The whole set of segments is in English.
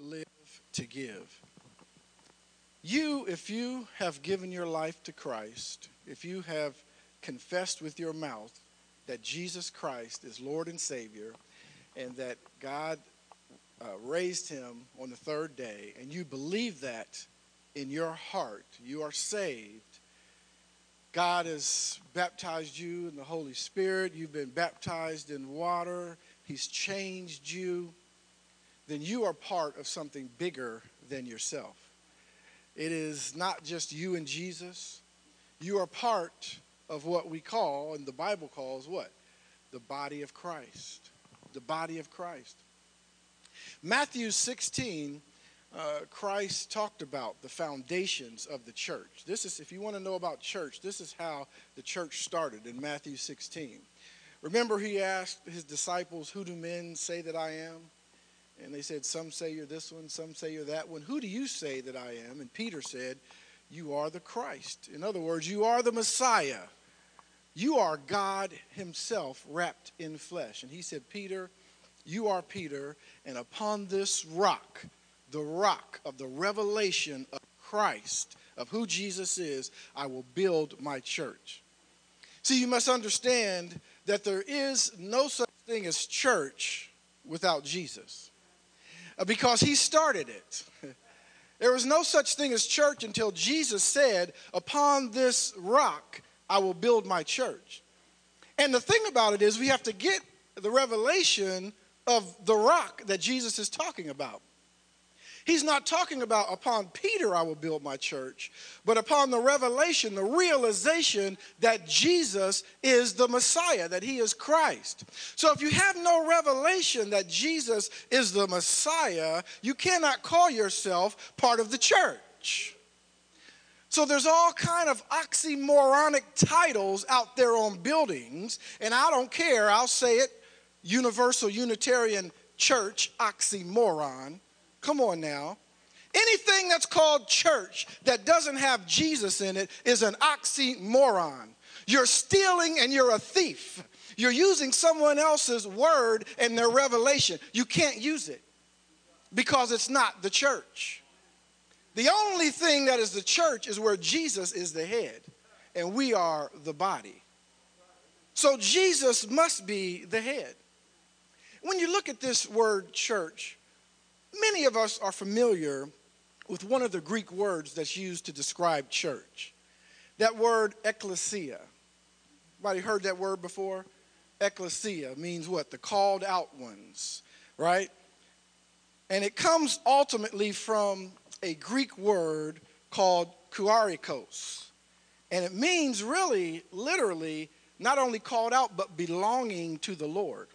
live to give. You, if you have given your life to Christ, if you have confessed with your mouth that Jesus Christ is Lord and Savior, and that God uh, raised him on the third day, and you believe that in your heart, you are saved. God has baptized you in the Holy Spirit, you've been baptized in water, He's changed you, then you are part of something bigger than yourself. It is not just you and Jesus, you are part of what we call, and the Bible calls what? The body of Christ. The body of Christ. Matthew 16, uh, Christ talked about the foundations of the church. This is, if you want to know about church, this is how the church started in Matthew 16. Remember, he asked his disciples, Who do men say that I am? And they said, Some say you're this one, some say you're that one. Who do you say that I am? And Peter said, You are the Christ. In other words, you are the Messiah. You are God Himself wrapped in flesh. And he said, Peter, you are Peter, and upon this rock, the rock of the revelation of Christ, of who Jesus is, I will build my church. See, you must understand that there is no such thing as church without Jesus because he started it. There was no such thing as church until Jesus said, Upon this rock I will build my church. And the thing about it is, we have to get the revelation of the rock that Jesus is talking about. He's not talking about upon Peter I will build my church, but upon the revelation, the realization that Jesus is the Messiah, that he is Christ. So if you have no revelation that Jesus is the Messiah, you cannot call yourself part of the church. So there's all kind of oxymoronic titles out there on buildings, and I don't care, I'll say it, Universal Unitarian Church oxymoron Come on now. Anything that's called church that doesn't have Jesus in it is an oxymoron. You're stealing and you're a thief. You're using someone else's word and their revelation. You can't use it because it's not the church. The only thing that is the church is where Jesus is the head and we are the body. So Jesus must be the head. When you look at this word church, Many of us are familiar with one of the Greek words that's used to describe church. That word ecclesia. Anybody heard that word before? Ecclesia means what? The called out ones, right? And it comes ultimately from a Greek word called kuriakos. And it means really, literally, not only called out, but belonging to the Lord.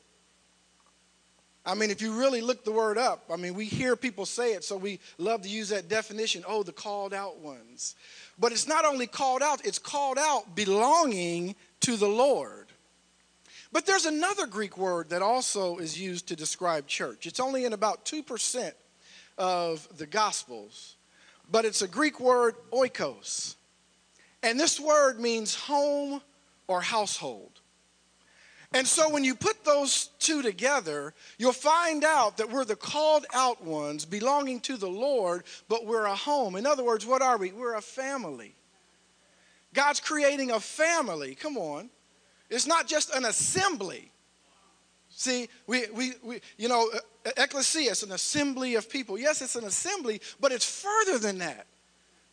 I mean, if you really look the word up, I mean, we hear people say it, so we love to use that definition oh, the called out ones. But it's not only called out, it's called out belonging to the Lord. But there's another Greek word that also is used to describe church. It's only in about 2% of the Gospels, but it's a Greek word, oikos. And this word means home or household. And so when you put those two together, you'll find out that we're the called out ones belonging to the Lord, but we're a home. In other words, what are we? We're a family. God's creating a family. Come on. It's not just an assembly. See, we, we, we you know, ecclesia is an assembly of people. Yes, it's an assembly, but it's further than that.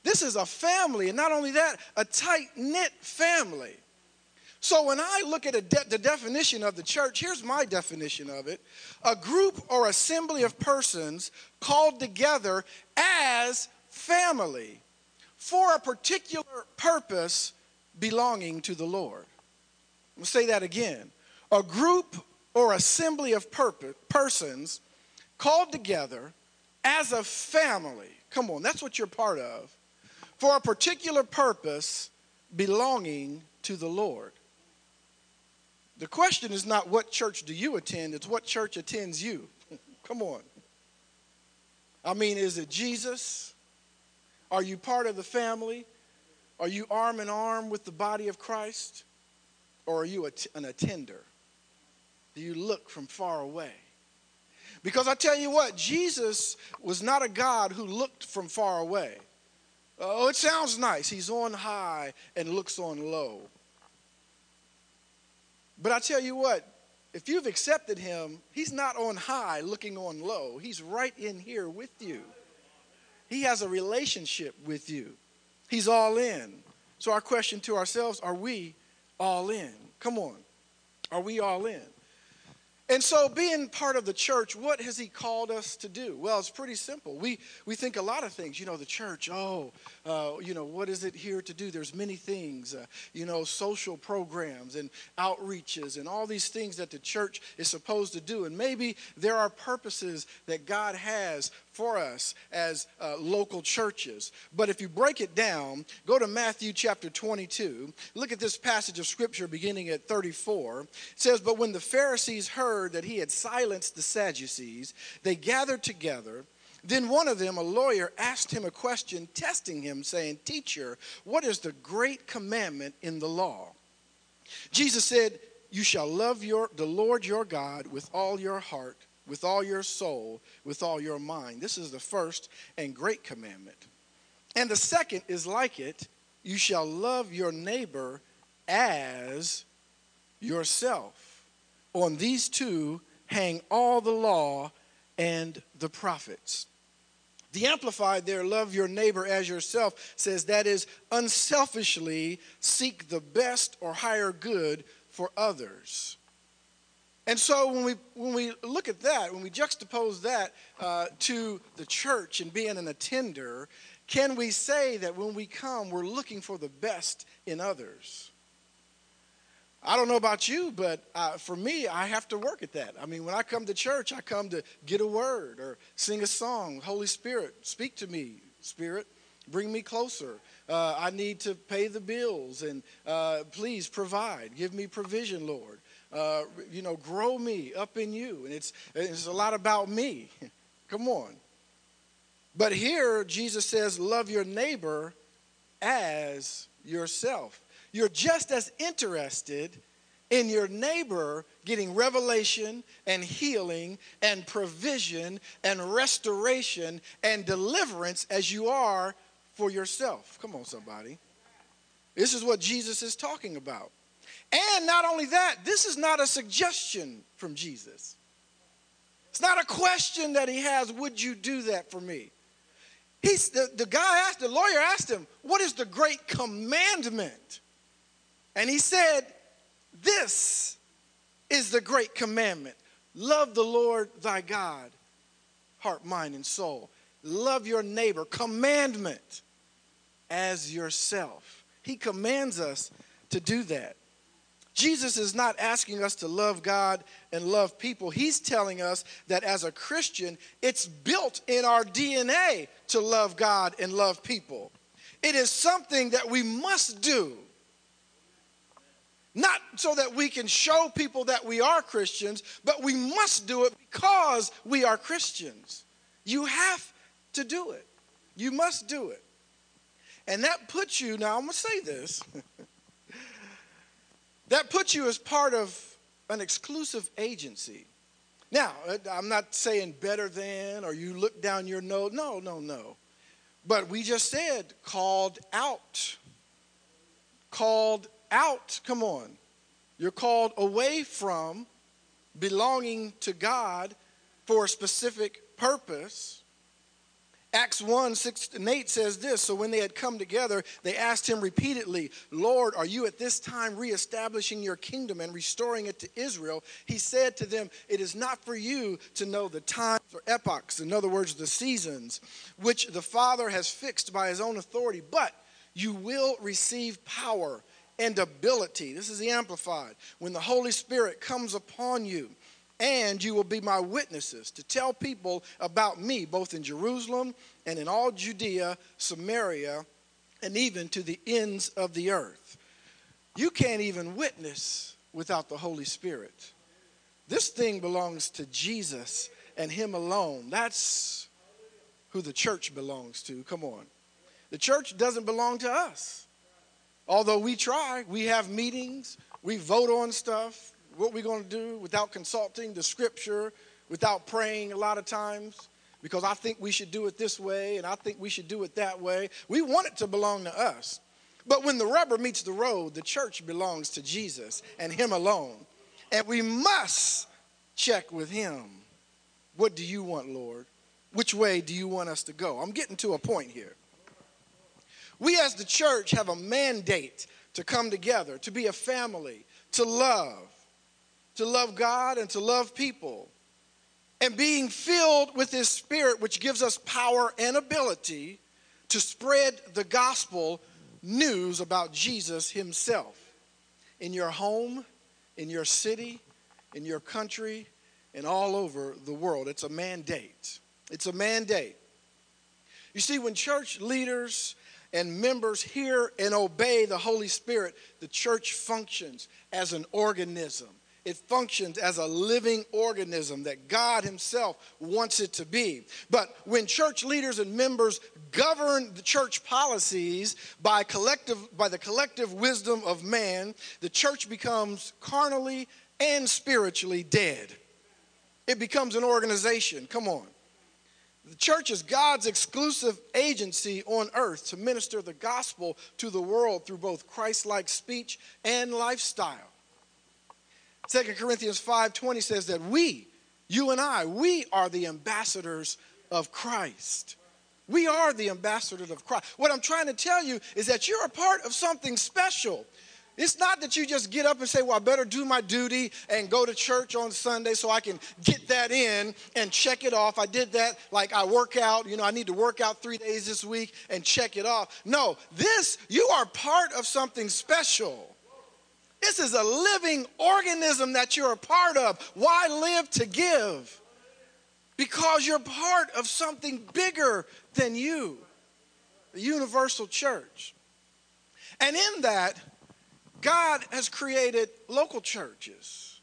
This is a family, and not only that, a tight knit family. So when I look at de- the definition of the church, here's my definition of it a group or assembly of persons called together as family for a particular purpose belonging to the Lord. I'll say that again. A group or assembly of persons called together as a family. Come on, that's what you're part of. For a particular purpose belonging to the Lord. The question is not what church do you attend, it's what church attends you. Come on. I mean, is it Jesus? Are you part of the family? Are you arm in arm with the body of Christ? Or are you an attender? Do you look from far away? Because I tell you what, Jesus was not a God who looked from far away. Oh, it sounds nice. He's on high and looks on low. But I tell you what, if you've accepted him, he's not on high looking on low. He's right in here with you. He has a relationship with you. He's all in. So, our question to ourselves are we all in? Come on. Are we all in? And so, being part of the church, what has he called us to do? Well, it's pretty simple. We, we think a lot of things. You know, the church, oh, uh, you know, what is it here to do? There's many things, uh, you know, social programs and outreaches and all these things that the church is supposed to do. And maybe there are purposes that God has for us as uh, local churches. But if you break it down, go to Matthew chapter 22. Look at this passage of scripture beginning at 34. It says, But when the Pharisees heard that he had silenced the Sadducees, they gathered together. Then one of them, a lawyer, asked him a question, testing him, saying, Teacher, what is the great commandment in the law? Jesus said, You shall love your, the Lord your God with all your heart with all your soul, with all your mind. This is the first and great commandment. And the second is like it you shall love your neighbor as yourself. On these two hang all the law and the prophets. The Amplified there, love your neighbor as yourself, says that is unselfishly seek the best or higher good for others. And so when we, when we look at that, when we juxtapose that uh, to the church and being an attender, can we say that when we come, we're looking for the best in others? I don't know about you, but uh, for me, I have to work at that. I mean, when I come to church, I come to get a word or sing a song. Holy Spirit, speak to me, Spirit. Bring me closer. Uh, I need to pay the bills and uh, please provide. Give me provision, Lord uh, you know, grow me up in you. And it's, it's a lot about me. Come on. But here, Jesus says, love your neighbor as yourself. You're just as interested in your neighbor getting revelation and healing and provision and restoration and deliverance as you are for yourself. Come on, somebody. This is what Jesus is talking about. And not only that, this is not a suggestion from Jesus. It's not a question that he has, would you do that for me? He's, the, the guy asked, the lawyer asked him, what is the great commandment? And he said, this is the great commandment. Love the Lord thy God, heart, mind, and soul. Love your neighbor, commandment, as yourself. He commands us to do that. Jesus is not asking us to love God and love people. He's telling us that as a Christian, it's built in our DNA to love God and love people. It is something that we must do. Not so that we can show people that we are Christians, but we must do it because we are Christians. You have to do it. You must do it. And that puts you, now I'm going to say this. That puts you as part of an exclusive agency. Now, uh, I'm not saying better than or you look down your nose. No, no, no. But we just said called out. Called out. Come on. You're called away from belonging to God for a specific purpose Acts 1 6 and 8 says this So when they had come together, they asked him repeatedly, Lord, are you at this time reestablishing your kingdom and restoring it to Israel? He said to them, It is not for you to know the times or epochs, in other words, the seasons, which the Father has fixed by his own authority, but you will receive power and ability. This is the Amplified. When the Holy Spirit comes upon you, and you will be my witnesses to tell people about me, both in Jerusalem and in all Judea, Samaria, and even to the ends of the earth. You can't even witness without the Holy Spirit. This thing belongs to Jesus and Him alone. That's who the church belongs to. Come on. The church doesn't belong to us. Although we try, we have meetings, we vote on stuff, what we're going to do without consulting the scripture, without praying a lot of times because I think we should do it this way and I think we should do it that way. We want it to belong to us. But when the rubber meets the road, the church belongs to Jesus and Him alone. And we must check with Him. What do you want, Lord? Which way do you want us to go? I'm getting to a point here. We as the church have a mandate to come together, to be a family, to love, to love God and to love people. And being filled with His Spirit, which gives us power and ability to spread the gospel news about Jesus Himself in your home, in your city, in your country, and all over the world. It's a mandate. It's a mandate. You see, when church leaders and members hear and obey the Holy Spirit, the church functions as an organism. It functions as a living organism that God Himself wants it to be. But when church leaders and members govern the church policies by, collective, by the collective wisdom of man, the church becomes carnally and spiritually dead. It becomes an organization. Come on. The church is God's exclusive agency on earth to minister the gospel to the world through both Christ like speech and lifestyle. 2 Corinthians 5:20 says that we, you and I, we are the ambassadors of Christ. We are the ambassadors of Christ. What I'm trying to tell you is that you're a part of something special. It's not that you just get up and say, Well, I better do my duty and go to church on Sunday so I can get that in and check it off. I did that like I work out, you know, I need to work out three days this week and check it off. No, this, you are part of something special. This is a living organism that you're a part of. Why live to give? Because you're part of something bigger than you, the universal church. And in that, God has created local churches.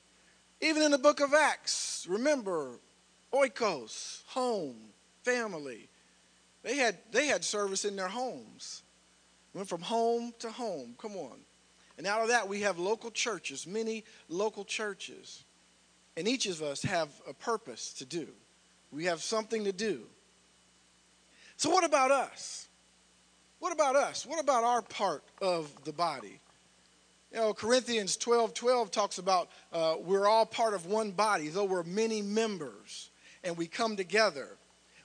Even in the book of Acts, remember, oikos, home, family. They had, they had service in their homes. Went from home to home. Come on. And out of that, we have local churches, many local churches. And each of us have a purpose to do. We have something to do. So, what about us? What about us? What about our part of the body? You know, Corinthians 12 12 talks about uh, we're all part of one body, though we're many members, and we come together.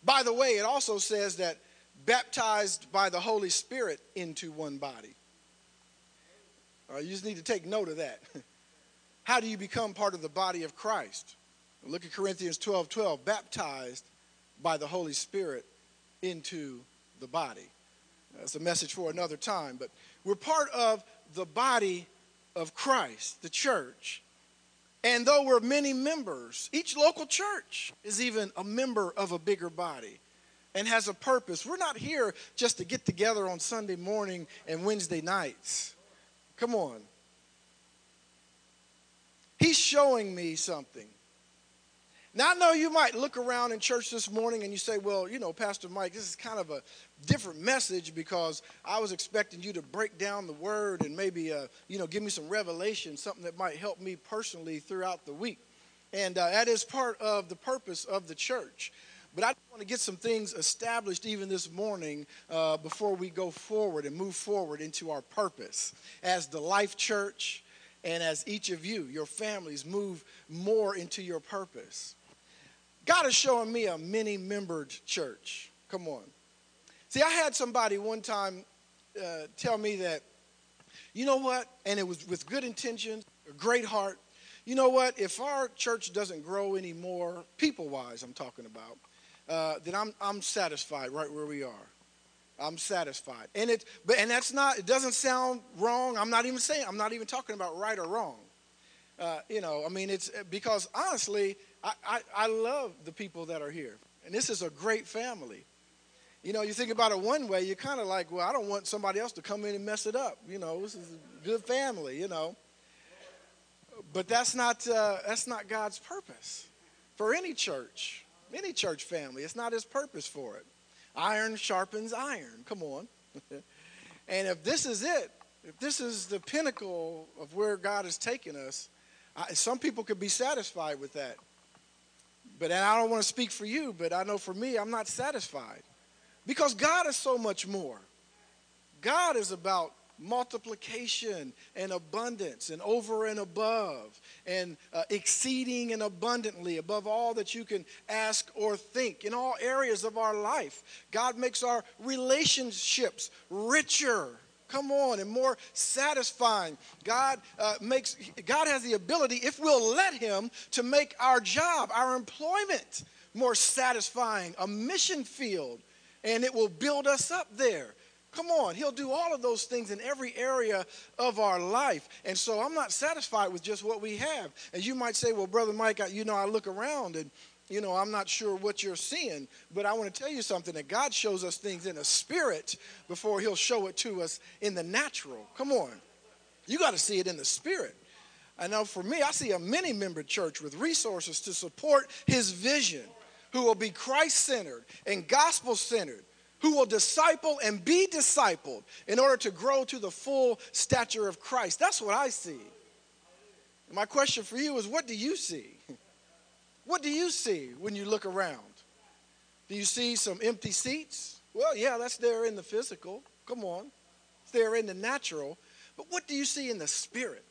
By the way, it also says that baptized by the Holy Spirit into one body. Right, you just need to take note of that. How do you become part of the body of Christ? Look at Corinthians 12 12, baptized by the Holy Spirit into the body. That's a message for another time, but we're part of the body of Christ, the church. And though we're many members, each local church is even a member of a bigger body and has a purpose. We're not here just to get together on Sunday morning and Wednesday nights. Come on. He's showing me something. Now, I know you might look around in church this morning and you say, well, you know, Pastor Mike, this is kind of a different message because I was expecting you to break down the word and maybe, uh, you know, give me some revelation, something that might help me personally throughout the week. And uh, that is part of the purpose of the church. But I want to get some things established even this morning uh, before we go forward and move forward into our purpose as the Life Church and as each of you, your families, move more into your purpose. God is showing me a many membered church. Come on. See, I had somebody one time uh, tell me that, you know what? And it was with good intentions, a great heart. You know what? If our church doesn't grow anymore, people wise, I'm talking about, uh, then I'm, I'm satisfied right where we are. I'm satisfied. And it, but, and that's not, it doesn't sound wrong. I'm not even saying, I'm not even talking about right or wrong. Uh, you know, I mean, it's because honestly, I, I, I love the people that are here. And this is a great family. You know, you think about it one way, you're kind of like, well, I don't want somebody else to come in and mess it up. You know, this is a good family, you know. But that's not, uh, that's not God's purpose for any church, any church family. It's not his purpose for it. Iron sharpens iron. Come on. and if this is it, if this is the pinnacle of where God has taken us, I, some people could be satisfied with that. But and I don't want to speak for you, but I know for me, I'm not satisfied. Because God is so much more. God is about multiplication and abundance and over and above and uh, exceeding and abundantly above all that you can ask or think in all areas of our life. God makes our relationships richer. Come on, and more satisfying. God uh, makes. God has the ability, if we'll let Him, to make our job, our employment, more satisfying. A mission field, and it will build us up there. Come on, he'll do all of those things in every area of our life. And so I'm not satisfied with just what we have. And you might say, well, Brother Mike, I, you know, I look around and, you know, I'm not sure what you're seeing. But I want to tell you something that God shows us things in a spirit before he'll show it to us in the natural. Come on. You got to see it in the spirit. I know for me, I see a many member church with resources to support his vision, who will be Christ centered and gospel centered who will disciple and be discipled in order to grow to the full stature of Christ. That's what I see. My question for you is what do you see? What do you see when you look around? Do you see some empty seats? Well, yeah, that's there in the physical. Come on. It's there in the natural. But what do you see in the spirit?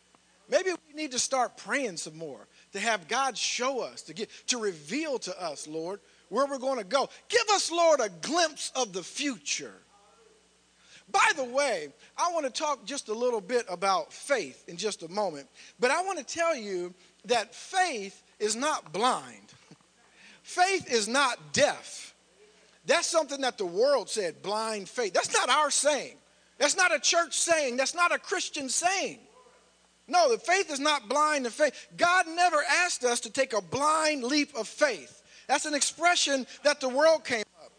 Maybe we need to start praying some more to have God show us, to get to reveal to us, Lord, where we're going to go. Give us, Lord, a glimpse of the future. By the way, I want to talk just a little bit about faith in just a moment, but I want to tell you that faith is not blind. Faith is not deaf. That's something that the world said, blind faith. That's not our saying. That's not a church saying. That's not a Christian saying. No, the faith is not blind to faith. God never asked us to take a blind leap of faith. That's an expression that the world came up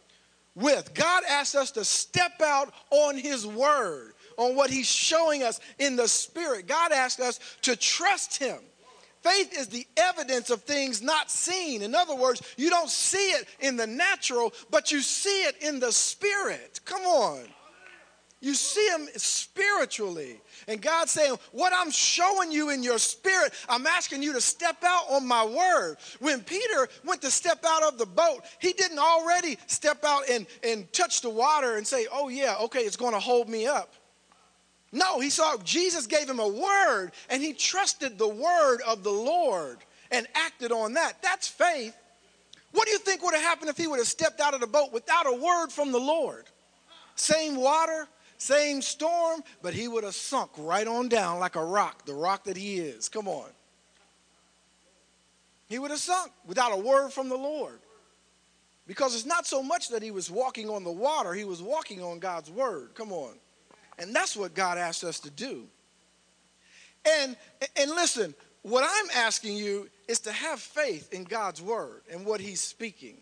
with. God asks us to step out on His word, on what He's showing us in the Spirit. God asks us to trust Him. Faith is the evidence of things not seen. In other words, you don't see it in the natural, but you see it in the Spirit. Come on. You see him spiritually. And God's saying, What I'm showing you in your spirit, I'm asking you to step out on my word. When Peter went to step out of the boat, he didn't already step out and, and touch the water and say, Oh, yeah, okay, it's going to hold me up. No, he saw Jesus gave him a word and he trusted the word of the Lord and acted on that. That's faith. What do you think would have happened if he would have stepped out of the boat without a word from the Lord? Same water, same storm, but he would have sunk right on down like a rock, the rock that he is. Come on. He would have sunk without a word from the Lord. Because it's not so much that he was walking on the water, he was walking on God's word. Come on. And that's what God asked us to do. And and listen, what I'm asking you is to have faith in God's word and what he's speaking.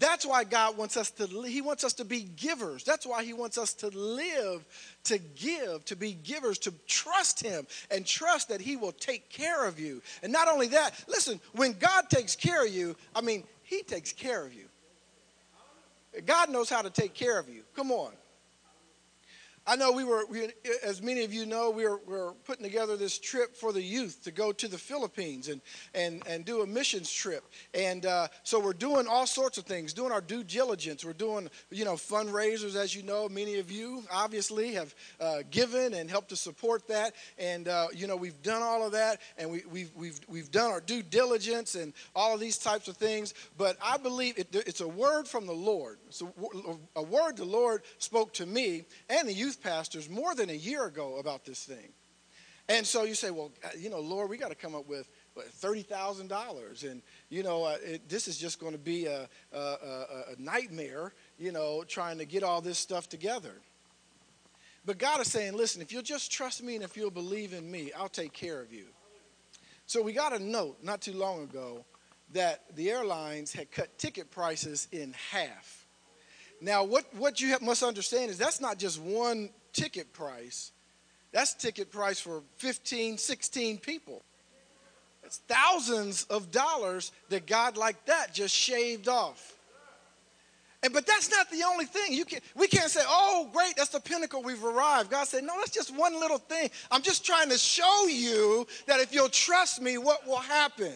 That's why God wants us to, He wants us to be givers. That's why He wants us to live to give, to be givers, to trust Him and trust that He will take care of you. And not only that, listen, when God takes care of you, I mean, He takes care of you. God knows how to take care of you. Come on. I know we were, we, as many of you know, we were, we were putting together this trip for the youth to go to the Philippines and, and, and do a missions trip. And uh, so we're doing all sorts of things, doing our due diligence. We're doing, you know, fundraisers, as you know. Many of you obviously have uh, given and helped to support that. And, uh, you know, we've done all of that and we, we've, we've, we've done our due diligence and all of these types of things. But I believe it, it's a word from the Lord. It's a, a word the Lord spoke to me and the youth youth pastors more than a year ago about this thing. And so you say, well, uh, you know, Lord, we got to come up with $30,000. And, you know, uh, it, this is just going to be a, a, a, a nightmare, you know, trying to get all this stuff together. But God is saying, listen, if you'll just trust me and if you'll believe in me, I'll take care of you. So we got a note not too long ago that the airlines had cut ticket prices in half. Now, what, what you must understand is that's not just one ticket price. That's ticket price for 15, 16 people. It's thousands of dollars that God like that just shaved off. And but that's not the only thing. You can we can't say, "Oh, great, that's the pinnacle we've arrived." God said, "No, that's just one little thing. I'm just trying to show you that if you'll trust me, what will happen?"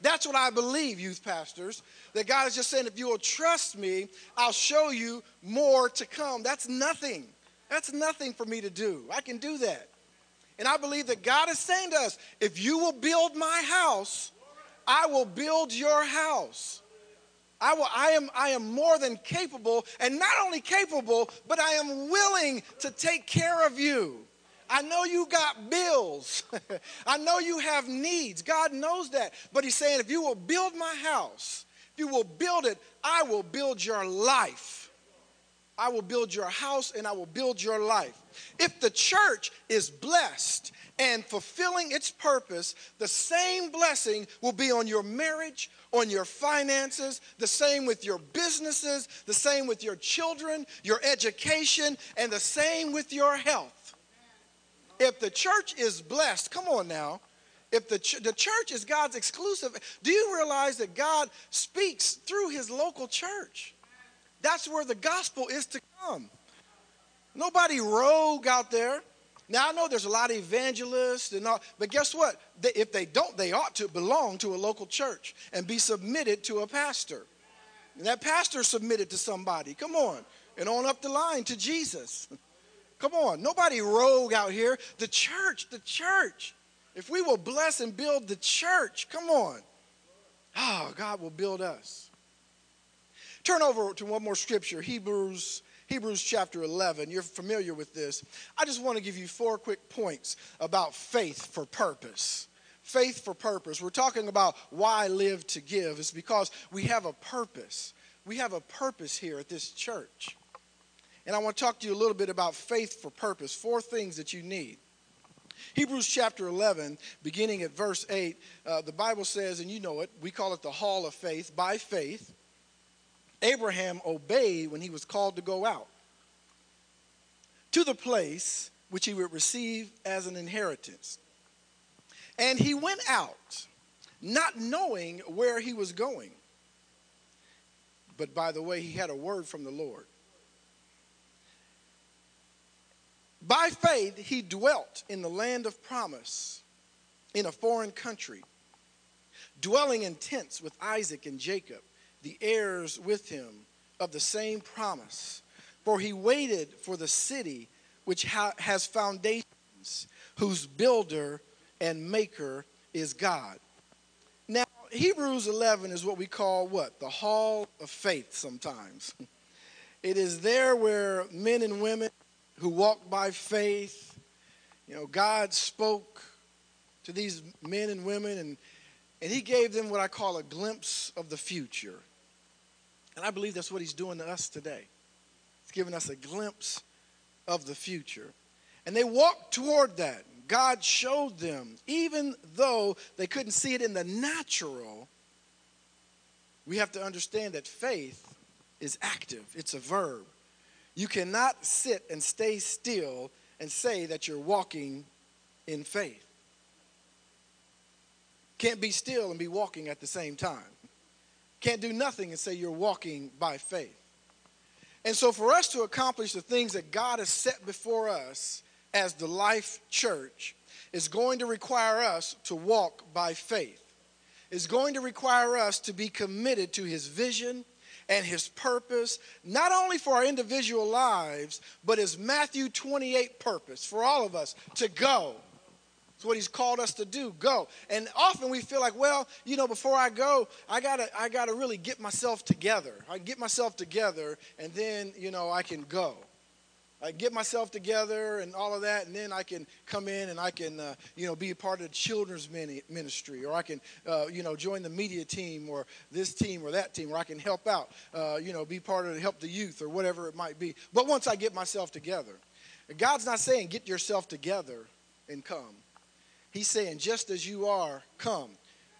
That's what I believe, youth pastors. That God is just saying, if you will trust me, I'll show you more to come. That's nothing. That's nothing for me to do. I can do that. And I believe that God is saying to us, if you will build my house, I will build your house. I, will, I, am, I am more than capable, and not only capable, but I am willing to take care of you. I know you got bills. I know you have needs. God knows that. But He's saying, if you will build my house, if you will build it, I will build your life. I will build your house and I will build your life. If the church is blessed and fulfilling its purpose, the same blessing will be on your marriage, on your finances, the same with your businesses, the same with your children, your education, and the same with your health. If the church is blessed, come on now. If the, ch- the church is God's exclusive, do you realize that God speaks through his local church? That's where the gospel is to come. Nobody rogue out there. Now I know there's a lot of evangelists and all, but guess what? They, if they don't, they ought to belong to a local church and be submitted to a pastor. And that pastor submitted to somebody. Come on, and on up the line to Jesus. Come on, nobody rogue out here. The church, the church. If we will bless and build the church, come on. Oh, God will build us. Turn over to one more scripture, Hebrews Hebrews chapter 11. You're familiar with this. I just want to give you four quick points about faith for purpose. Faith for purpose. We're talking about why live to give. It's because we have a purpose. We have a purpose here at this church. And I want to talk to you a little bit about faith for purpose. Four things that you need. Hebrews chapter 11, beginning at verse 8, uh, the Bible says, and you know it, we call it the hall of faith. By faith, Abraham obeyed when he was called to go out to the place which he would receive as an inheritance. And he went out, not knowing where he was going. But by the way, he had a word from the Lord. By faith, he dwelt in the land of promise, in a foreign country, dwelling in tents with Isaac and Jacob, the heirs with him of the same promise. For he waited for the city which ha- has foundations, whose builder and maker is God. Now, Hebrews 11 is what we call what? The hall of faith sometimes. It is there where men and women who walked by faith. You know, God spoke to these men and women, and, and He gave them what I call a glimpse of the future. And I believe that's what He's doing to us today. He's giving us a glimpse of the future. And they walked toward that. God showed them, even though they couldn't see it in the natural, we have to understand that faith is active, it's a verb. You cannot sit and stay still and say that you're walking in faith. Can't be still and be walking at the same time. Can't do nothing and say you're walking by faith. And so, for us to accomplish the things that God has set before us as the life church, is going to require us to walk by faith. It's going to require us to be committed to his vision and his purpose, not only for our individual lives, but his Matthew 28 purpose for all of us to go. It's what he's called us to do, go. And often we feel like, well, you know, before I go, I gotta, I gotta really get myself together. I get myself together, and then, you know, I can go. I get myself together and all of that, and then I can come in and I can, uh, you know, be a part of the children's ministry, or I can, uh, you know, join the media team, or this team, or that team, or I can help out, uh, you know, be part of help the youth, or whatever it might be. But once I get myself together, God's not saying get yourself together and come. He's saying just as you are, come.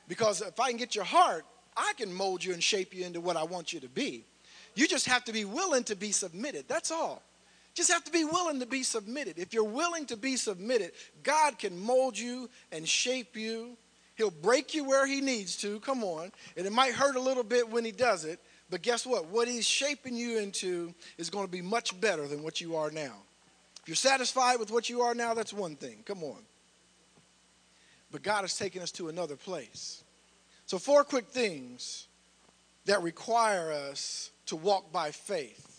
Because if I can get your heart, I can mold you and shape you into what I want you to be. You just have to be willing to be submitted. That's all. Just have to be willing to be submitted. If you're willing to be submitted, God can mold you and shape you. He'll break you where he needs to. Come on. And it might hurt a little bit when he does it, but guess what? What he's shaping you into is going to be much better than what you are now. If you're satisfied with what you are now, that's one thing. Come on. But God has taken us to another place. So, four quick things that require us to walk by faith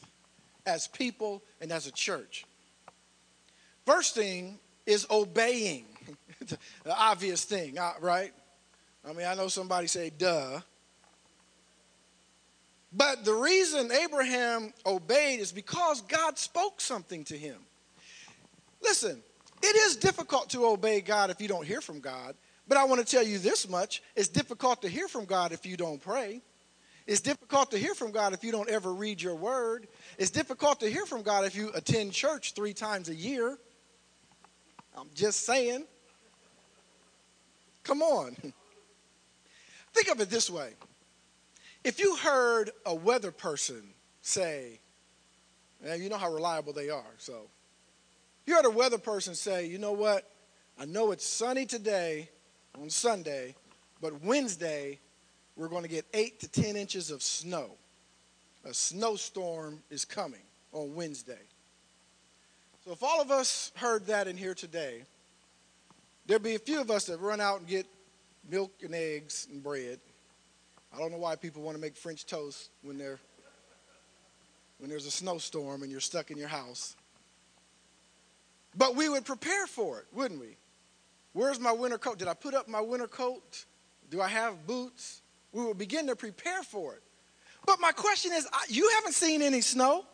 as people and as a church. First thing is obeying. the obvious thing, uh, right? I mean, I know somebody say, duh. But the reason Abraham obeyed is because God spoke something to him. Listen, it is difficult to obey God if you don't hear from God. But I want to tell you this much it's difficult to hear from God if you don't pray. It's difficult to hear from God if you don't ever read your word. It's difficult to hear from God if you attend church three times a year. I'm just saying. Come on. Think of it this way if you heard a weather person say, and you know how reliable they are, so you heard a weather person say, you know what? I know it's sunny today on Sunday, but Wednesday we're going to get eight to 10 inches of snow. A snowstorm is coming on Wednesday. So if all of us heard that in here today, there'd be a few of us that run out and get milk and eggs and bread. I don't know why people want to make French toast when they're when there's a snowstorm and you're stuck in your house. But we would prepare for it, wouldn't we? Where's my winter coat? Did I put up my winter coat? Do I have boots? We will begin to prepare for it. But my question is you haven't seen any snow.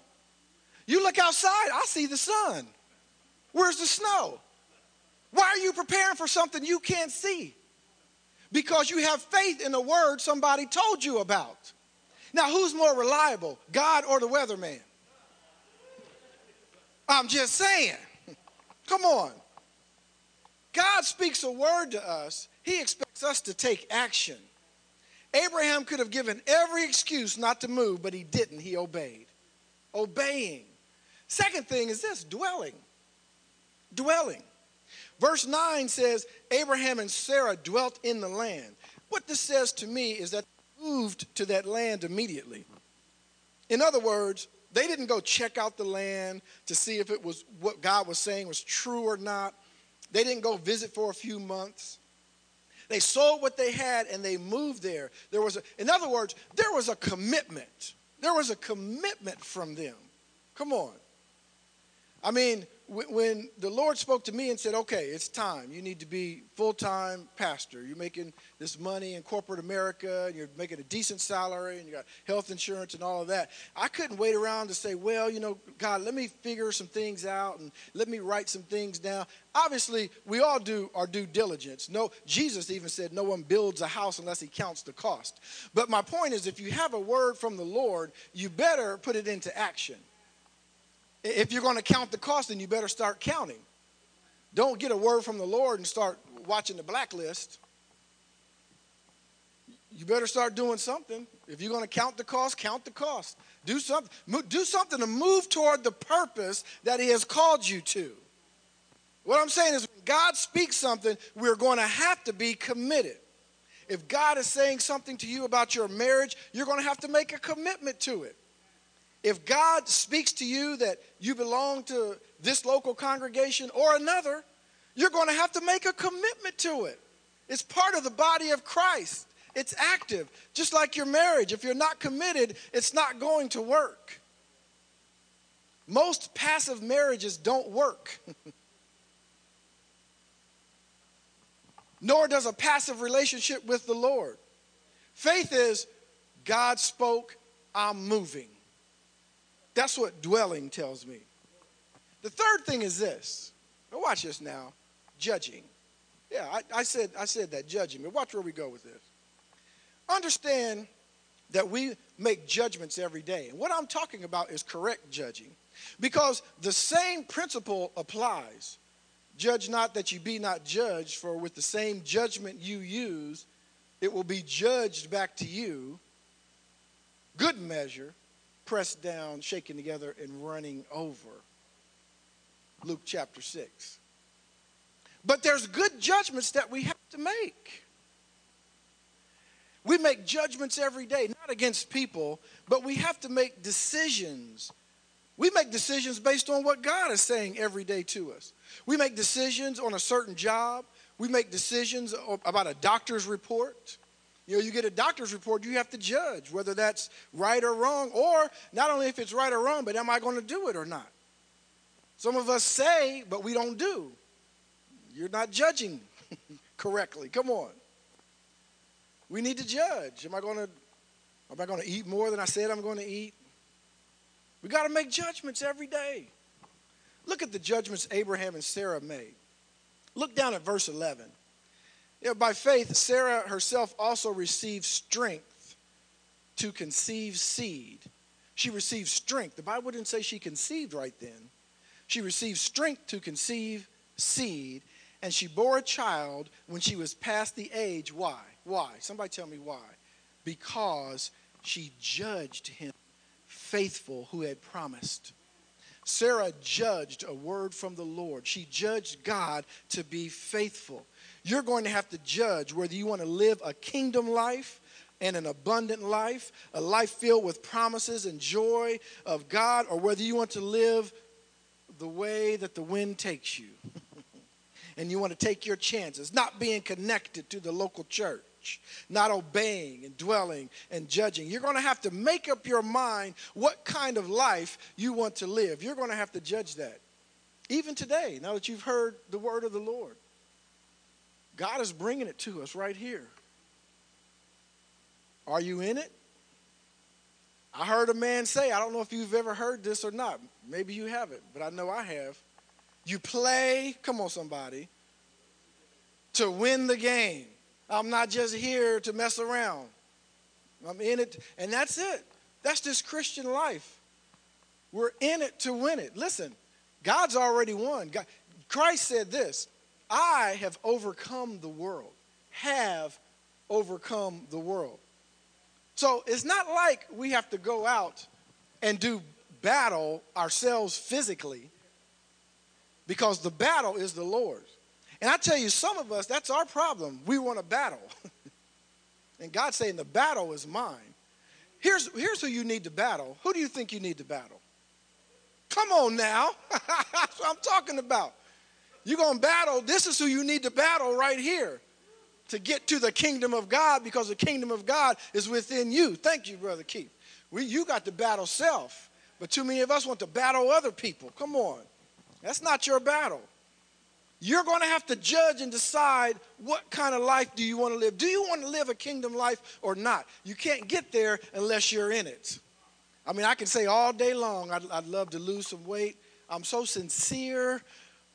You look outside, I see the sun. Where's the snow? Why are you preparing for something you can't see? Because you have faith in the word somebody told you about. Now, who's more reliable, God or the weatherman? I'm just saying. Come on. God speaks a word to us, He expects us to take action. Abraham could have given every excuse not to move, but he didn't. He obeyed. Obeying. Second thing is this dwelling. Dwelling. Verse 9 says, Abraham and Sarah dwelt in the land. What this says to me is that they moved to that land immediately. In other words, they didn't go check out the land to see if it was what God was saying was true or not. They didn't go visit for a few months. They sold what they had and they moved there. There was a, in other words, there was a commitment. There was a commitment from them. Come on. I mean, when the Lord spoke to me and said, okay, it's time. You need to be full time pastor. You're making this money in corporate America, and you're making a decent salary, and you got health insurance and all of that. I couldn't wait around to say, well, you know, God, let me figure some things out and let me write some things down. Obviously, we all do our due diligence. No, Jesus even said, no one builds a house unless he counts the cost. But my point is, if you have a word from the Lord, you better put it into action. If you're going to count the cost, then you better start counting. Don't get a word from the Lord and start watching the blacklist. You better start doing something. If you're going to count the cost, count the cost. Do something. Do something to move toward the purpose that He has called you to. What I'm saying is, when God speaks something, we're going to have to be committed. If God is saying something to you about your marriage, you're going to have to make a commitment to it. If God speaks to you that you belong to this local congregation or another, you're going to have to make a commitment to it. It's part of the body of Christ. It's active, just like your marriage. If you're not committed, it's not going to work. Most passive marriages don't work. Nor does a passive relationship with the Lord. Faith is God spoke, I'm moving. That's what dwelling tells me. The third thing is this. Now watch this now. Judging. Yeah, I, I, said I said that judging. But watch where we go with this. Understand that we make judgments every day. And what I'm talking about is correct judging. Because the same principle applies. Judge not that you be not judged, for with the same judgment you use, it will be judged back to you. Good measure, pressed down, shaken together, and running over. Luke chapter 6. But there's good judgments that we have to make. We make judgments every day, not against people, but we have to make decisions. We make decisions based on what God is saying every day to us. We make decisions on a certain job. We make decisions about a doctor's report. You know, you get a doctor's report, you have to judge whether that's right or wrong, or not only if it's right or wrong, but am I going to do it or not? Some of us say, but we don't do. You're not judging correctly. Come on. We need to judge. Am I going to am I going to eat more than I said I'm going to eat? We got to make judgments every day. Look at the judgments Abraham and Sarah made. Look down at verse 11. You know, by faith, Sarah herself also received strength to conceive seed. She received strength. The Bible didn't say she conceived right then. She received strength to conceive seed, and she bore a child when she was past the age. Why? Why? Somebody tell me why. Because she judged him faithful who had promised. Sarah judged a word from the Lord. She judged God to be faithful. You're going to have to judge whether you want to live a kingdom life and an abundant life, a life filled with promises and joy of God, or whether you want to live the way that the wind takes you. and you want to take your chances, not being connected to the local church not obeying and dwelling and judging. You're going to have to make up your mind what kind of life you want to live. You're going to have to judge that. Even today, now that you've heard the word of the Lord, God is bringing it to us right here. Are you in it? I heard a man say, I don't know if you've ever heard this or not. Maybe you haven't, but I know I have. You play, come on, somebody, to win the game. I'm not just here to mess around. I'm in it, and that's it. That's just Christian life. We're in it to win it. Listen, God's already won. God, Christ said this I have overcome the world, have overcome the world. So it's not like we have to go out and do battle ourselves physically because the battle is the Lord's. And I tell you, some of us, that's our problem. We want to battle. and God's saying, the battle is mine. Here's, here's who you need to battle. Who do you think you need to battle? Come on now. that's what I'm talking about. You're going to battle. This is who you need to battle right here to get to the kingdom of God because the kingdom of God is within you. Thank you, Brother Keith. We, you got to battle self, but too many of us want to battle other people. Come on. That's not your battle. You're going to have to judge and decide what kind of life do you want to live. Do you want to live a kingdom life or not? You can't get there unless you're in it. I mean, I can say all day long, I'd, I'd love to lose some weight. I'm so sincere.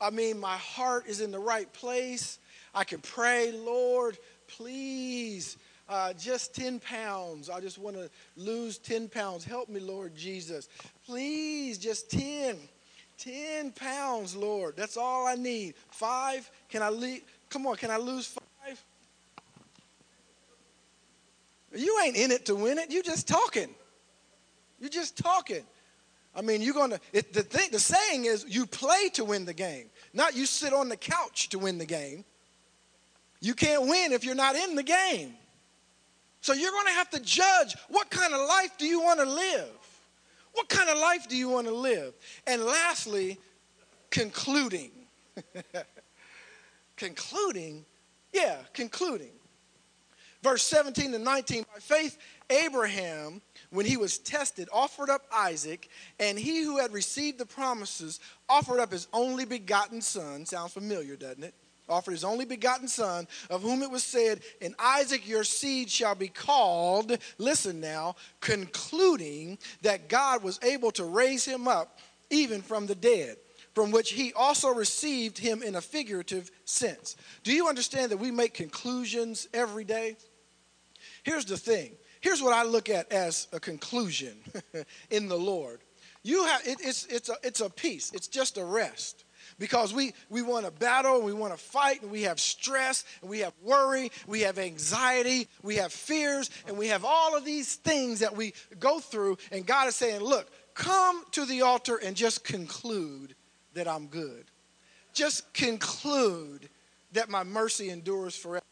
I mean, my heart is in the right place. I can pray, Lord, please, uh, just 10 pounds. I just want to lose 10 pounds. Help me, Lord Jesus. Please, just 10. 10 pounds, Lord. That's all I need. Five? Can I leave? Come on, can I lose five? You ain't in it to win it. You just talking. You're just talking. I mean, you're gonna. The thing, the saying is, you play to win the game, not you sit on the couch to win the game. You can't win if you're not in the game. So you're to have to judge what kind of life do you want to live? What kind of life do you want to live? And lastly, concluding. concluding, yeah, concluding. Verse 17 to 19 By faith, Abraham, when he was tested, offered up Isaac, and he who had received the promises offered up his only begotten son. Sounds familiar, doesn't it? Offered his only begotten son, of whom it was said, In Isaac your seed shall be called. Listen now, concluding that God was able to raise him up even from the dead, from which he also received him in a figurative sense. Do you understand that we make conclusions every day? Here's the thing. Here's what I look at as a conclusion in the Lord. You have it, it's it's a it's a peace. It's just a rest because we, we want to battle and we want to fight and we have stress and we have worry, we have anxiety, we have fears, and we have all of these things that we go through. And God is saying, Look, come to the altar and just conclude that I'm good. Just conclude that my mercy endures forever.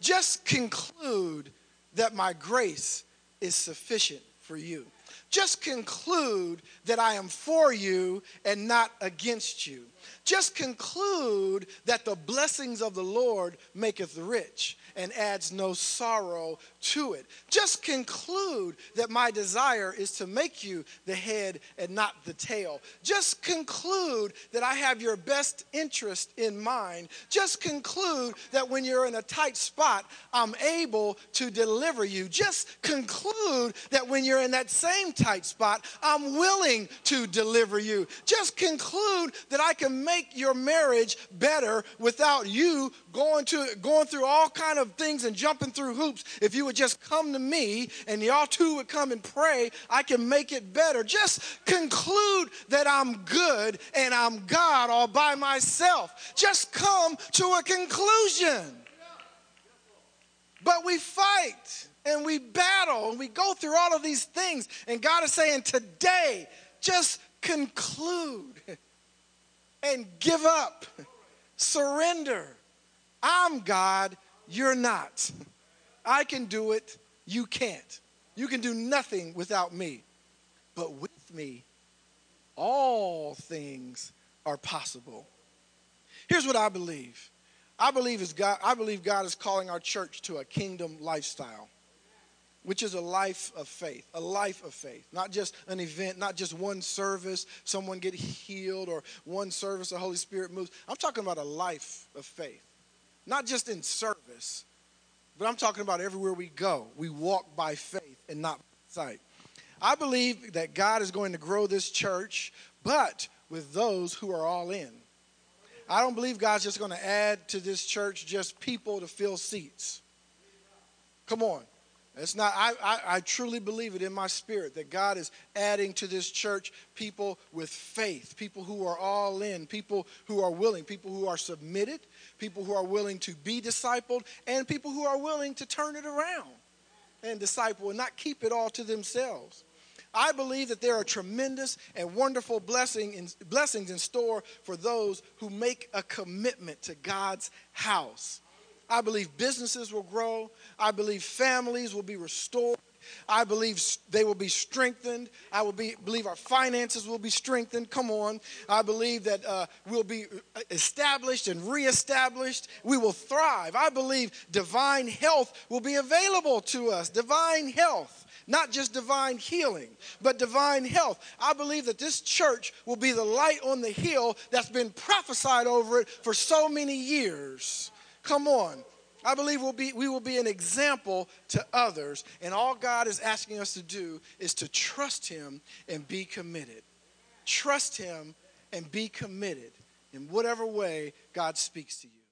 Just conclude that my grace is sufficient for you. Just conclude that I am for you and not against you. Just conclude that the blessings of the Lord maketh rich and adds no sorrow to it. Just conclude that my desire is to make you the head and not the tail. Just conclude that I have your best interest in mind. Just conclude that when you're in a tight spot, I'm able to deliver you. Just conclude that when you're in that same tight spot, I'm willing to deliver you. Just conclude that I can make your marriage better without you going to going through all kind of things and jumping through hoops. If you would just come to me and y'all two would come and pray, I can make it better. Just conclude that I'm good and I'm God all by myself. Just come to a conclusion. But we fight and we battle and we go through all of these things. And God is saying, today, just conclude and give up, surrender. I'm God, you're not. I can do it, you can't. You can do nothing without me. But with me, all things are possible. Here's what I believe. I believe is God I believe God is calling our church to a kingdom lifestyle which is a life of faith, a life of faith, not just an event, not just one service, someone get healed, or one service the Holy Spirit moves. I'm talking about a life of faith, not just in service, but I'm talking about everywhere we go. We walk by faith and not sight. I believe that God is going to grow this church, but with those who are all in. I don't believe God's just going to add to this church just people to fill seats. Come on. It's not, I, I, I, truly believe it in my spirit that God is adding to this church people with faith, people who are all in, people who are willing, people who are submitted, people who are willing to be discipled, and people who are willing to turn it around and disciple and not keep it all to themselves. I believe that there are tremendous and wonderful blessing in, blessings in store for those who make a commitment to God's house. I believe businesses will grow. I believe families will be restored. I believe they will be strengthened. I will be, believe our finances will be strengthened. Come on. I believe that uh, we'll be uh, established and reestablished. We will thrive. I believe divine health will be available to us. Divine health. Not just divine healing, but divine health. I believe that this church will be the light on the hill that's been prophesied over it for so many years. Come on. I believe we'll be, we will be an example to others. And all God is asking us to do is to trust Him and be committed. Trust Him and be committed in whatever way God speaks to you.